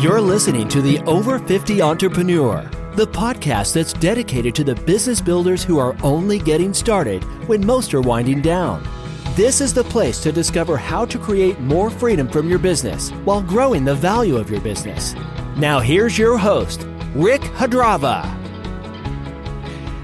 You're listening to the Over 50 Entrepreneur, the podcast that's dedicated to the business builders who are only getting started when most are winding down. This is the place to discover how to create more freedom from your business while growing the value of your business. Now, here's your host, Rick Hadrava.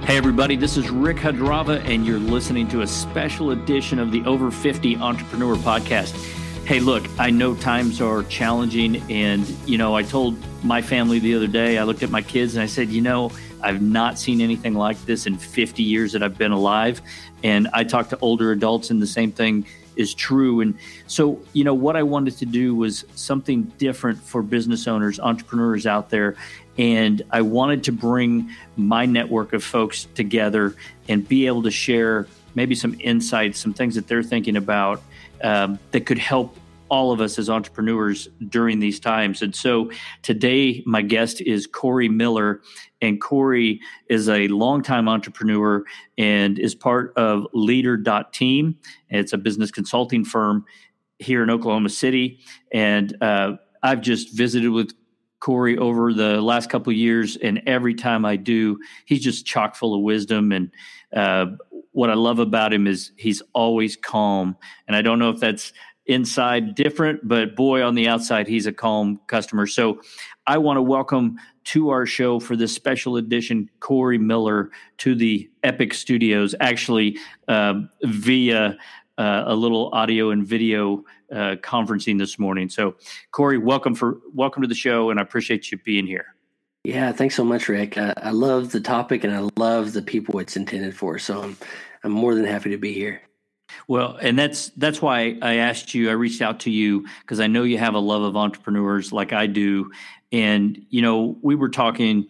Hey, everybody, this is Rick Hadrava, and you're listening to a special edition of the Over 50 Entrepreneur Podcast. Hey, look, I know times are challenging. And, you know, I told my family the other day, I looked at my kids and I said, you know, I've not seen anything like this in 50 years that I've been alive. And I talk to older adults, and the same thing is true. And so, you know, what I wanted to do was something different for business owners, entrepreneurs out there. And I wanted to bring my network of folks together and be able to share maybe some insights, some things that they're thinking about um, that could help all of us as entrepreneurs during these times. And so today, my guest is Cory Miller. And Cory is a longtime entrepreneur and is part of Leader.team. It's a business consulting firm here in Oklahoma City. And uh, I've just visited with Cory over the last couple years, and every time I do, he's just chock full of wisdom. And uh, what I love about him is he's always calm. And I don't know if that's inside different, but boy, on the outside, he's a calm customer. So I want to welcome to our show for this special edition Cory Miller to the Epic Studios, actually uh, via uh, a little audio and video uh, conferencing this morning. So, Cory, welcome for welcome to the show, and I appreciate you being here. Yeah, thanks so much, Rick. I, I love the topic, and I love the people it's intended for. So, I'm I'm more than happy to be here. Well, and that's that's why I asked you. I reached out to you because I know you have a love of entrepreneurs like I do, and you know we were talking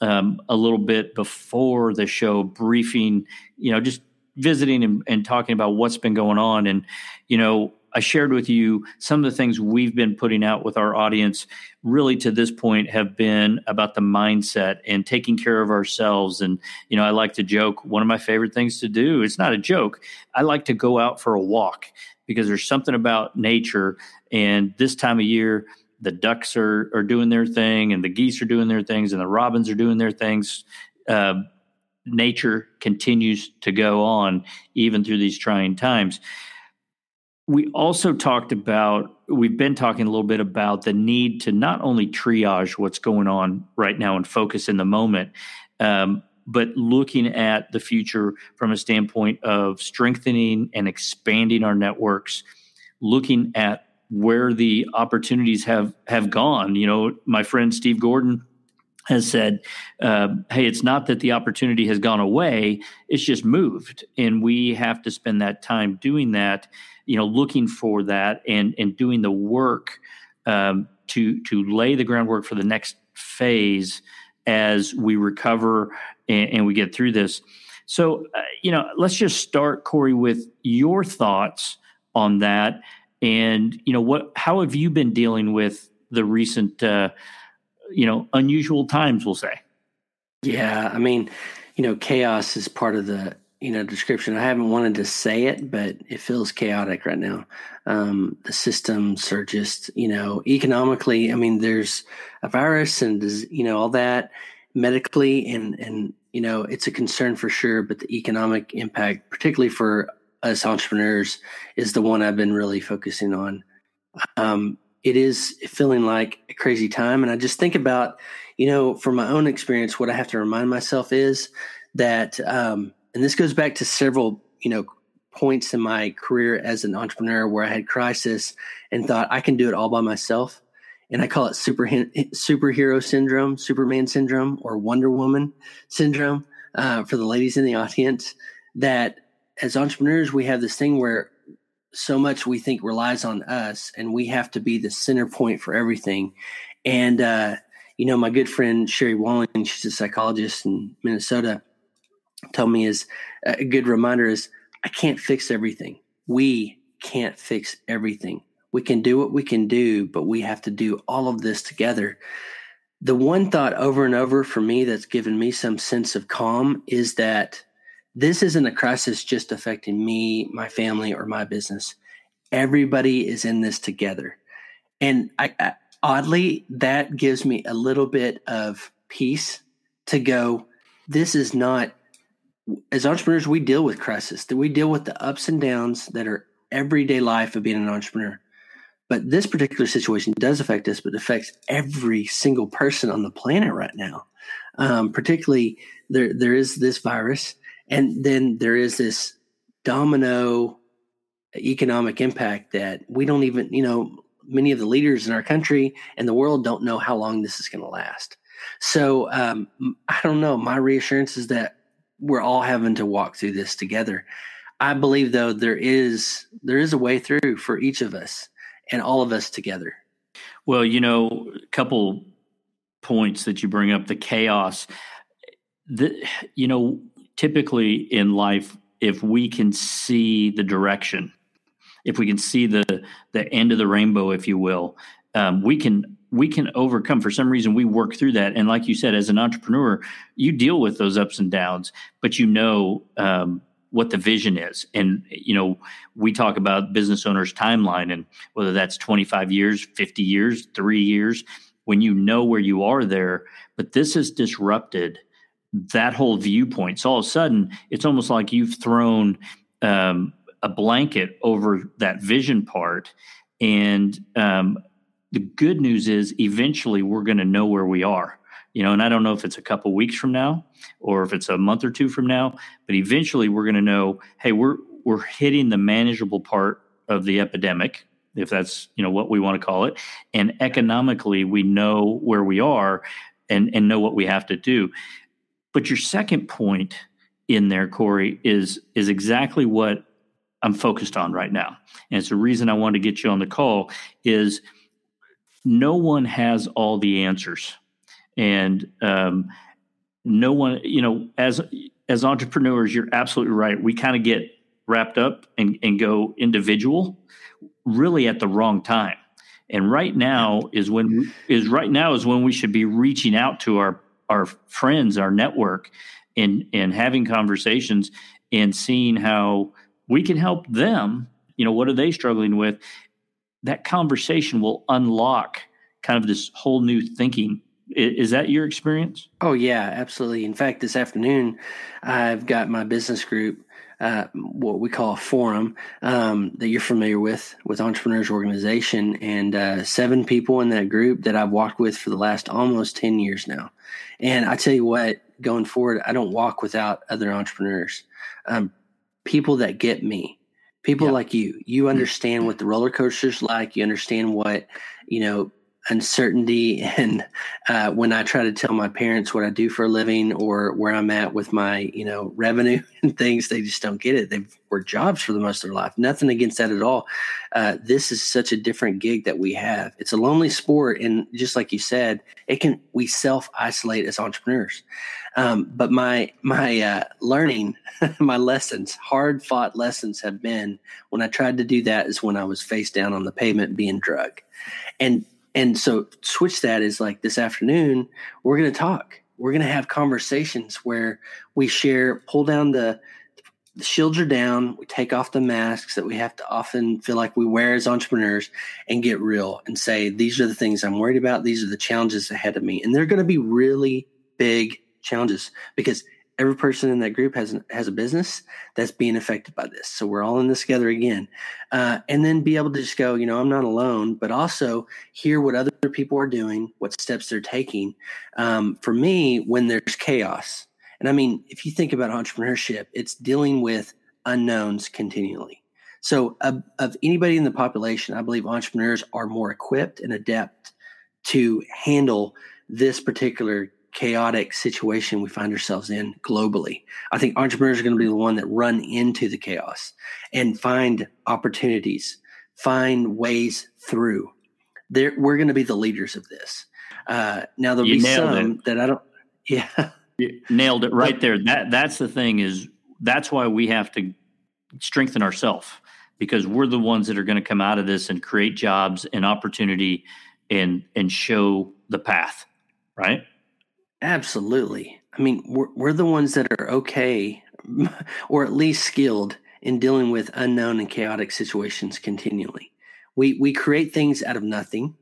um, a little bit before the show, briefing. You know, just visiting and, and talking about what's been going on, and you know I shared with you some of the things we've been putting out with our audience, really to this point, have been about the mindset and taking care of ourselves. And, you know, I like to joke, one of my favorite things to do, it's not a joke, I like to go out for a walk because there's something about nature. And this time of year, the ducks are, are doing their thing and the geese are doing their things and the robins are doing their things. Uh, nature continues to go on even through these trying times. We also talked about we've been talking a little bit about the need to not only triage what's going on right now and focus in the moment um, but looking at the future from a standpoint of strengthening and expanding our networks looking at where the opportunities have have gone. You know my friend steve gordon has said, uh, hey, it's not that the opportunity has gone away, it's just moved. And we have to spend that time doing that you know looking for that and and doing the work um, to to lay the groundwork for the next phase as we recover and, and we get through this. So uh, you know, let's just start, Cory, with your thoughts on that, and you know what how have you been dealing with the recent uh, you know unusual times? We'll say. Yeah, I mean, you know, chaos is part of the you know description. I haven't wanted to say it, but it feels chaotic right now. Um, the systems are just you know economically. I mean, there's a virus and you know all that medically, and and you know it's a concern for sure. But the economic impact, particularly for us entrepreneurs, is the one I've been really focusing on. Um, it is feeling like a crazy time, and I just think about you know from my own experience, what I have to remind myself is that. Um, and this goes back to several you know points in my career as an entrepreneur where I had crisis and thought I can do it all by myself. And I call it super superhero syndrome, Superman syndrome, or Wonder Woman syndrome uh, for the ladies in the audience. That as entrepreneurs, we have this thing where so much we think relies on us, and we have to be the center point for everything. And uh, you know, my good friend Sherry Walling, she's a psychologist in Minnesota told me is a good reminder is I can't fix everything. We can't fix everything. We can do what we can do, but we have to do all of this together. The one thought over and over for me that's given me some sense of calm is that this isn't a crisis just affecting me, my family, or my business. Everybody is in this together. And I, I oddly, that gives me a little bit of peace to go, this is not, as entrepreneurs, we deal with crisis, that we deal with the ups and downs that are everyday life of being an entrepreneur. But this particular situation does affect us, but affects every single person on the planet right now. Um, particularly, there there is this virus, and then there is this domino economic impact that we don't even, you know, many of the leaders in our country and the world don't know how long this is going to last. So um, I don't know. My reassurance is that we're all having to walk through this together. I believe though there is there is a way through for each of us and all of us together. Well, you know, a couple points that you bring up the chaos. The you know, typically in life if we can see the direction if we can see the the end of the rainbow, if you will, um, we can we can overcome. For some reason, we work through that. And like you said, as an entrepreneur, you deal with those ups and downs, but you know um, what the vision is. And you know, we talk about business owners' timeline, and whether that's twenty five years, fifty years, three years. When you know where you are there, but this has disrupted that whole viewpoint. So all of a sudden, it's almost like you've thrown um, a blanket over that vision part. And um, the good news is eventually we're going to know where we are. You know, and I don't know if it's a couple weeks from now or if it's a month or two from now, but eventually we're going to know, hey, we're we're hitting the manageable part of the epidemic, if that's you know what we want to call it, and economically we know where we are and and know what we have to do. But your second point in there, Cory, is is exactly what I'm focused on right now. And it's the reason I wanted to get you on the call is no one has all the answers. And um, no one, you know, as as entrepreneurs, you're absolutely right. We kind of get wrapped up and, and go individual really at the wrong time. And right now is when is right now is when we should be reaching out to our our friends, our network, and and having conversations and seeing how we can help them. You know, what are they struggling with? That conversation will unlock kind of this whole new thinking. Is that your experience? Oh, yeah, absolutely. In fact, this afternoon, I've got my business group, uh, what we call a forum um, that you're familiar with, with Entrepreneurs Organization, and uh, seven people in that group that I've walked with for the last almost 10 years now. And I tell you what, going forward, I don't walk without other entrepreneurs. Um, people that get me people like you you mm. understand what the roller coaster's like you understand what you know uncertainty and uh, when i try to tell my parents what i do for a living or where i'm at with my you know revenue and things they just don't get it. They've worked jobs for the most of their life. Nothing against that at all. Uh, this is such a different gig that we have. It's a lonely sport and just like you said it can we self isolate as entrepreneurs. Um, but my my uh, learning my lessons hard fought lessons have been when i tried to do that is when i was face down on the pavement being drug. And and so switch that is like this afternoon, we're going to talk. We're going to have conversations where we share, pull down the, the shields are down. We take off the masks that we have to often feel like we wear as entrepreneurs and get real and say, these are the things I'm worried about. These are the challenges ahead of me. And they're going to be really big challenges because every person in that group has has a business that's being affected by this. So we're all in this together again, uh, and then be able to just go, you know, I'm not alone, but also hear what other people are doing, what steps they're taking. Um, for me, when there's chaos, and I mean, if you think about entrepreneurship, it's dealing with unknowns continually. So, of, of anybody in the population, I believe entrepreneurs are more equipped and adept to handle this particular chaotic situation we find ourselves in globally. I think entrepreneurs are going to be the one that run into the chaos and find opportunities, find ways through. They're, we're going to be the leaders of this. Uh, now there'll you be some it. that I don't. Yeah, you nailed it right there. That that's the thing is that's why we have to strengthen ourselves because we're the ones that are going to come out of this and create jobs and opportunity and and show the path, right? Absolutely. I mean, we're, we're the ones that are okay, or at least skilled in dealing with unknown and chaotic situations continually. We we create things out of nothing.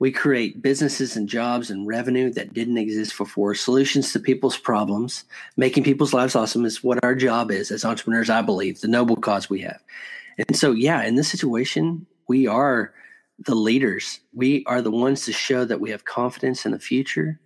We create businesses and jobs and revenue that didn't exist before, solutions to people's problems, making people's lives awesome is what our job is as entrepreneurs, I believe, the noble cause we have. And so, yeah, in this situation, we are the leaders. We are the ones to show that we have confidence in the future,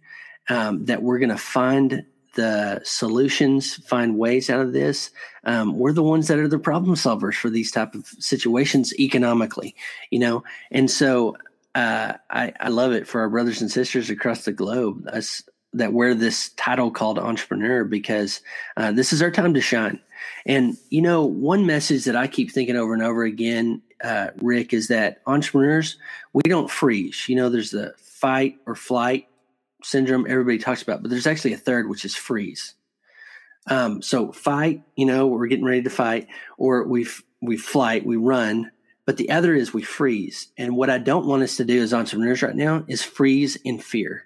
um, that we're going to find the solutions, find ways out of this. Um, we're the ones that are the problem solvers for these type of situations economically, you know. And so uh, I, I love it for our brothers and sisters across the globe us, that wear this title called entrepreneur because uh, this is our time to shine. And you know, one message that I keep thinking over and over again, uh, Rick, is that entrepreneurs we don't freeze. You know, there's the fight or flight syndrome everybody talks about, but there's actually a third, which is freeze. Um, so fight, you know, we're getting ready to fight, or we we flight, we run. But the other is we freeze. And what I don't want us to do as entrepreneurs right now is freeze in fear.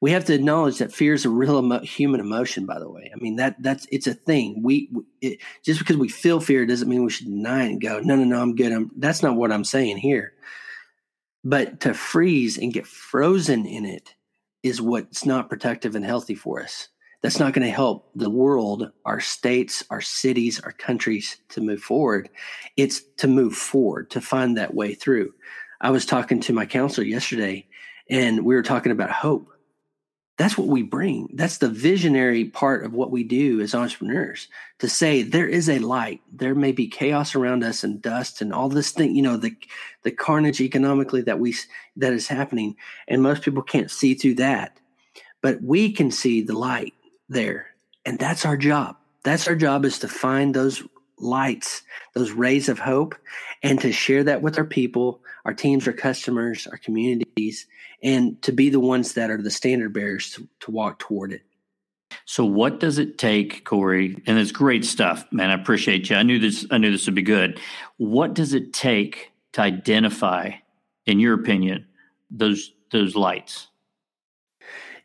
We have to acknowledge that fear is a real emo- human emotion. By the way, I mean that that's it's a thing. We it, just because we feel fear doesn't mean we should deny it and go, no, no, no, I'm good. I'm, that's not what I'm saying here. But to freeze and get frozen in it is what's not protective and healthy for us. That's not going to help the world, our states, our cities, our countries to move forward. It's to move forward, to find that way through. I was talking to my counselor yesterday, and we were talking about hope. That's what we bring. That's the visionary part of what we do as entrepreneurs to say there is a light. There may be chaos around us and dust and all this thing, you know, the the carnage economically that we that is happening and most people can't see through that. But we can see the light there. And that's our job. That's our job is to find those lights, those rays of hope, and to share that with our people, our teams, our customers, our communities, and to be the ones that are the standard bearers to, to walk toward it. So, what does it take, Cory? And it's great stuff, man. I appreciate you. I knew this. I knew this would be good. What does it take to identify, in your opinion, those those lights?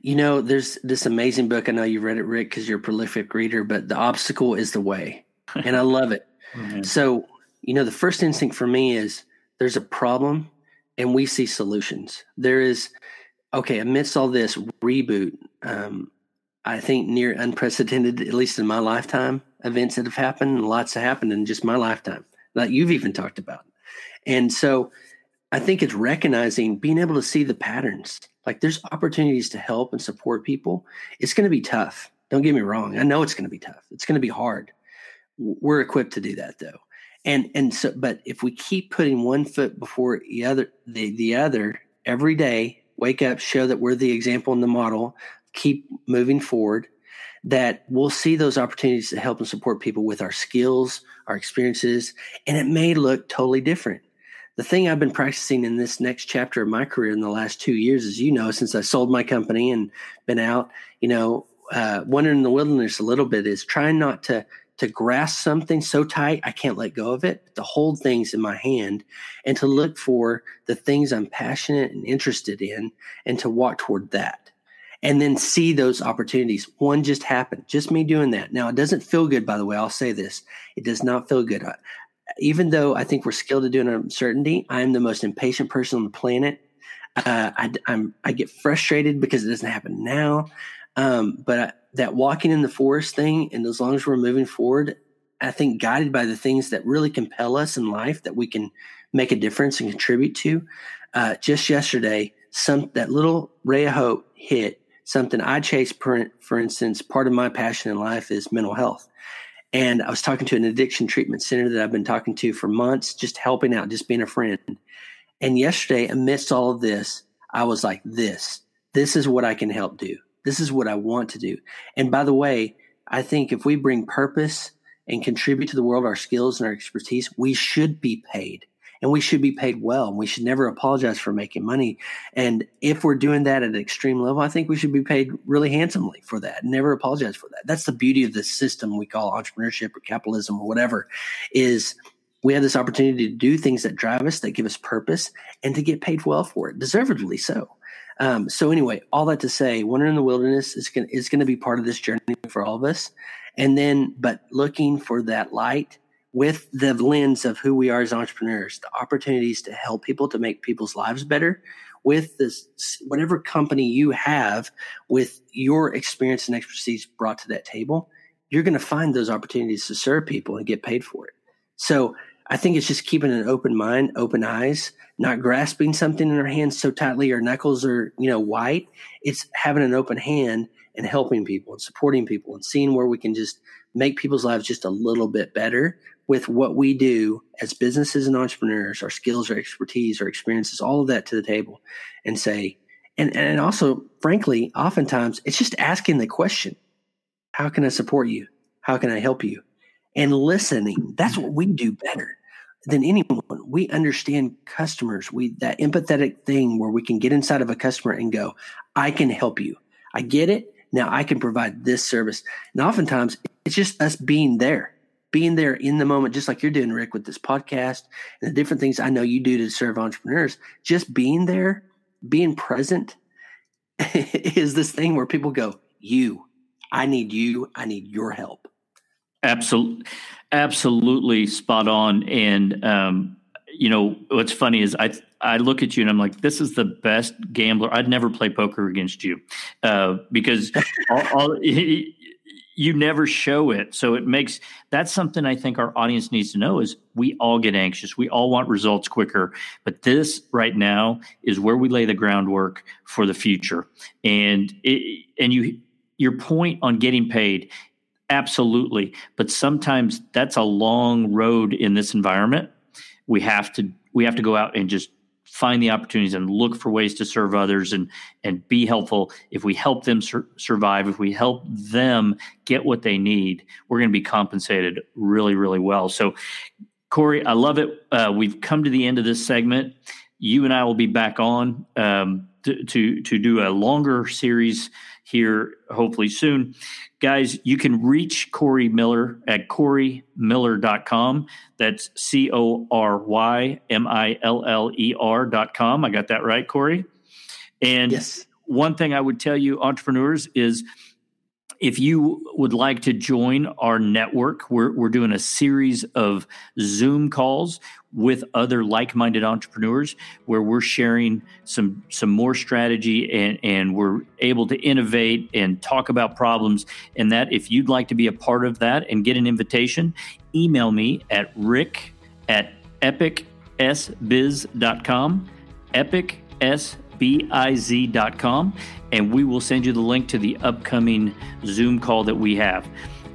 You know, there's this amazing book. I know you read it, Rick, because you're a prolific reader. But the obstacle is the way, and I love it. mm-hmm. So, you know, the first instinct for me is there's a problem and we see solutions. There is, okay, amidst all this reboot, um, I think near unprecedented, at least in my lifetime, events that have happened, and lots have happened in just my lifetime, that you've even talked about. And so I think it's recognizing, being able to see the patterns. Like there's opportunities to help and support people. It's going to be tough. Don't get me wrong. I know it's going to be tough. It's going to be hard. We're equipped to do that though. And and so but if we keep putting one foot before the other the, the other every day wake up show that we're the example and the model keep moving forward that we'll see those opportunities to help and support people with our skills our experiences and it may look totally different. The thing i've been practicing in this next chapter of my career in the last two years as you know since i sold my company and been out you know uh, wandering in the wilderness a little bit is trying not to to grasp something so tight I can't let go of it, to hold things in my hand and to look for the things I'm passionate and interested in and to walk toward that. And then see those opportunities. One just happened, just me doing that. Now, it doesn't feel good, by the way. I'll say this it does not feel good. Even though I think we're skilled at doing uncertainty, I'm the most impatient person on the planet. Uh, I, I'm, I get frustrated because it doesn't happen now. Um, but I, that walking in the forest thing, and as long as we're moving forward, I think guided by the things that really compel us in life that we can make a difference and contribute to. Uh, just yesterday, some that little ray of hope hit something I chase. For, for instance, part of my passion in life is mental health. And I was talking to an addiction treatment center that I've been talking to for months, just helping out, just being a friend. And yesterday, amidst all of this, I was like, this, this is what I can help do. This is what I want to do. And by the way, I think if we bring purpose and contribute to the world our skills and our expertise, we should be paid and we should be paid well. And we should never apologize for making money. And if we're doing that at an extreme level, I think we should be paid really handsomely for that. Never apologize for that. That's the beauty of the system we call entrepreneurship or capitalism or whatever is we have this opportunity to do things that drive us, that give us purpose, and to get paid well for it, deservedly so. Um, so anyway, all that to say, wandering in the wilderness is going is going to be part of this journey for all of us. And then, but looking for that light with the lens of who we are as entrepreneurs, the opportunities to help people to make people's lives better with this whatever company you have with your experience and expertise brought to that table, you're going to find those opportunities to serve people and get paid for it. So I think it's just keeping an open mind, open eyes, not grasping something in our hands so tightly our knuckles are, you know, white. It's having an open hand and helping people and supporting people and seeing where we can just make people's lives just a little bit better with what we do as businesses and entrepreneurs, our skills, our expertise, our experiences, all of that to the table and say, and, and also, frankly, oftentimes it's just asking the question, how can I support you? How can I help you? And listening. That's what we do better than anyone. We understand customers. We that empathetic thing where we can get inside of a customer and go, I can help you. I get it. Now I can provide this service. And oftentimes it's just us being there being there in the moment, just like you're doing, Rick, with this podcast and the different things I know you do to serve entrepreneurs, just being there, being present is this thing where people go, You, I need you, I need your help. Absolutely, absolutely spot on. And, um, you know, what's funny is I, I look at you and I'm like, this is the best gambler. I'd never play poker against you uh, because all, all, you never show it. So it makes that's something I think our audience needs to know is we all get anxious. We all want results quicker. But this right now is where we lay the groundwork for the future. And it, and you your point on getting paid absolutely. But sometimes that's a long road in this environment. We have to we have to go out and just find the opportunities and look for ways to serve others and and be helpful. If we help them sur- survive if we help them get what they need we're going to be compensated really really well. So cory i love it. Uh, we've come to the end of this segment. You and i will be back on um, to, to to do a longer series here hopefully soon. Guys, you can reach Cory Miller at corymiller.com. That's C O R Y M I L L E R.com. I got that right, Cory? And yes. one thing I would tell you, entrepreneurs, is if you would like to join our network, we're, we're doing a series of Zoom calls with other like-minded entrepreneurs where we're sharing some some more strategy and, and we're able to innovate and talk about problems. And that if you'd like to be a part of that and get an invitation, email me at rick at epicsbiz.com, epicsbiz.com, and we will send you the link to the upcoming Zoom call that we have.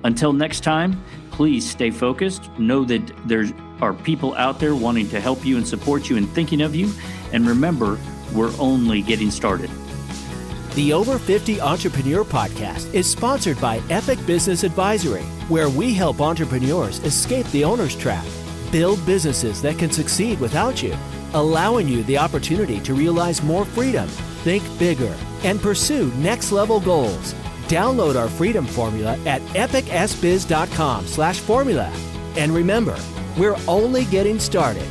Until next time, please stay focused. Know that there are people out there wanting to help you and support you and thinking of you. And remember, we're only getting started. The Over 50 Entrepreneur Podcast is sponsored by Epic Business Advisory, where we help entrepreneurs escape the owner's trap, build businesses that can succeed without you, allowing you the opportunity to realize more freedom, think bigger, and pursue next level goals. Download our freedom formula at epicsbiz.com slash formula. And remember, we're only getting started.